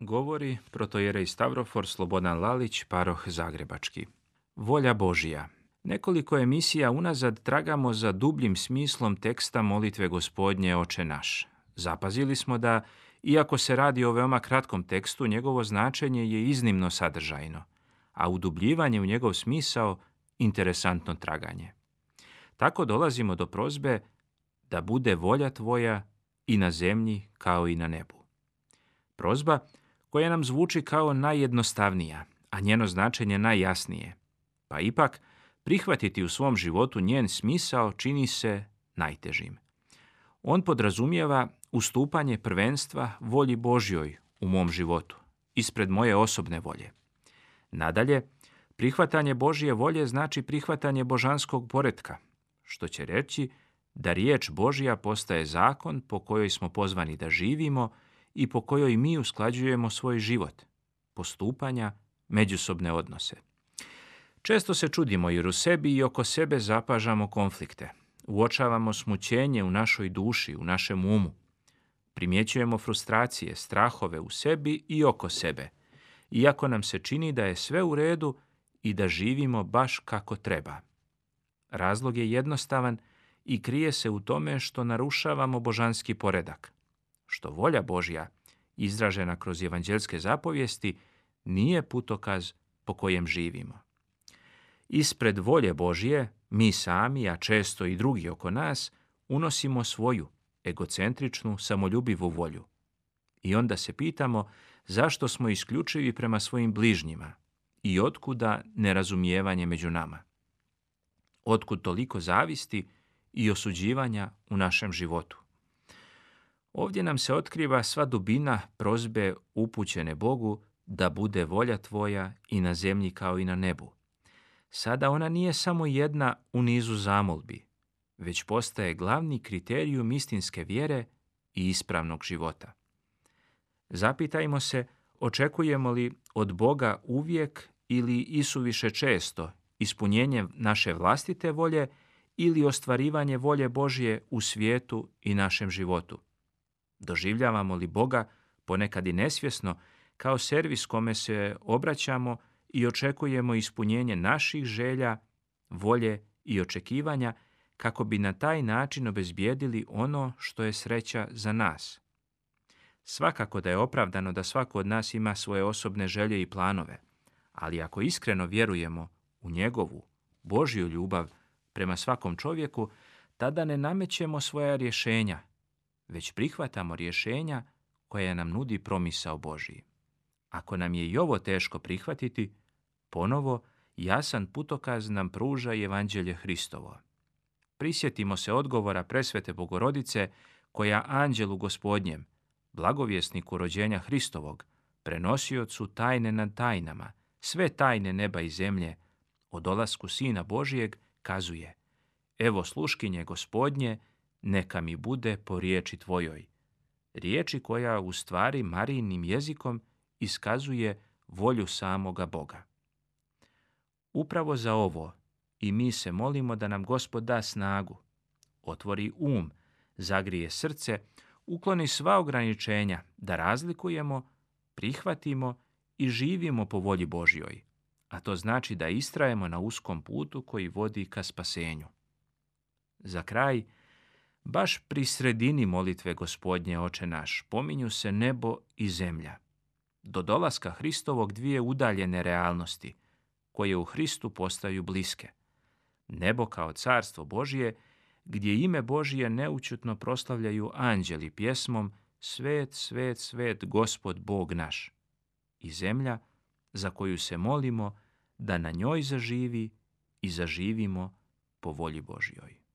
Govori protojerej Stavrofor Slobodan Lalić, paroh Zagrebački. Volja Božija. Nekoliko emisija unazad tragamo za dubljim smislom teksta molitve gospodnje Oče naš. Zapazili smo da, iako se radi o veoma kratkom tekstu, njegovo značenje je iznimno sadržajno, a udubljivanje u njegov smisao interesantno traganje. Tako dolazimo do prozbe da bude volja tvoja i na zemlji kao i na nebu. Prozba koja nam zvuči kao najjednostavnija, a njeno značenje najjasnije. Pa ipak, prihvatiti u svom životu njen smisao čini se najtežim. On podrazumijeva ustupanje prvenstva volji Božjoj u mom životu, ispred moje osobne volje. Nadalje, prihvatanje Božje volje znači prihvatanje božanskog poretka, što će reći da riječ Božja postaje zakon po kojoj smo pozvani da živimo i po kojoj mi usklađujemo svoj život, postupanja, međusobne odnose. Često se čudimo jer u sebi i oko sebe zapažamo konflikte. Uočavamo smućenje u našoj duši, u našem umu. Primjećujemo frustracije, strahove u sebi i oko sebe, iako nam se čini da je sve u redu i da živimo baš kako treba. Razlog je jednostavan i krije se u tome što narušavamo božanski poredak što volja Božja, izražena kroz evanđelske zapovijesti, nije putokaz po kojem živimo. Ispred volje Božje, mi sami, a često i drugi oko nas, unosimo svoju, egocentričnu, samoljubivu volju. I onda se pitamo zašto smo isključivi prema svojim bližnjima i otkuda nerazumijevanje među nama. Otkud toliko zavisti i osuđivanja u našem životu. Ovdje nam se otkriva sva dubina prozbe upućene Bogu da bude volja tvoja i na zemlji kao i na nebu. Sada ona nije samo jedna u nizu zamolbi, već postaje glavni kriterijum istinske vjere i ispravnog života. Zapitajmo se, očekujemo li od Boga uvijek ili isuviše često ispunjenje naše vlastite volje ili ostvarivanje volje Božje u svijetu i našem životu. Doživljavamo li Boga, ponekad i nesvjesno, kao servis kome se obraćamo i očekujemo ispunjenje naših želja, volje i očekivanja kako bi na taj način obezbijedili ono što je sreća za nas. Svakako da je opravdano da svako od nas ima svoje osobne želje i planove, ali ako iskreno vjerujemo u njegovu, Božju ljubav prema svakom čovjeku, tada ne namećemo svoja rješenja, već prihvatamo rješenja koja nam nudi promisao Božiji. Ako nam je i ovo teško prihvatiti, ponovo jasan putokaz nam pruža i evanđelje Hristovo. Prisjetimo se odgovora presvete Bogorodice koja anđelu gospodnjem, blagovjesniku rođenja Hristovog, prenosiocu tajne nad tajnama, sve tajne neba i zemlje, o dolasku Sina Božijeg, kazuje Evo sluškinje gospodnje, neka mi bude po riječi tvojoj. Riječi koja u stvari Marijinim jezikom iskazuje volju samoga Boga. Upravo za ovo i mi se molimo da nam Gospod da snagu, otvori um, zagrije srce, ukloni sva ograničenja, da razlikujemo, prihvatimo i živimo po volji Božjoj, a to znači da istrajemo na uskom putu koji vodi ka spasenju. Za kraj, Baš pri sredini molitve gospodnje oče naš pominju se nebo i zemlja. Do dolaska Hristovog dvije udaljene realnosti, koje u Hristu postaju bliske. Nebo kao carstvo Božije, gdje ime Božije neučutno proslavljaju anđeli pjesmom Svet, svet, svet, gospod Bog naš. I zemlja za koju se molimo da na njoj zaživi i zaživimo po volji Božjoj.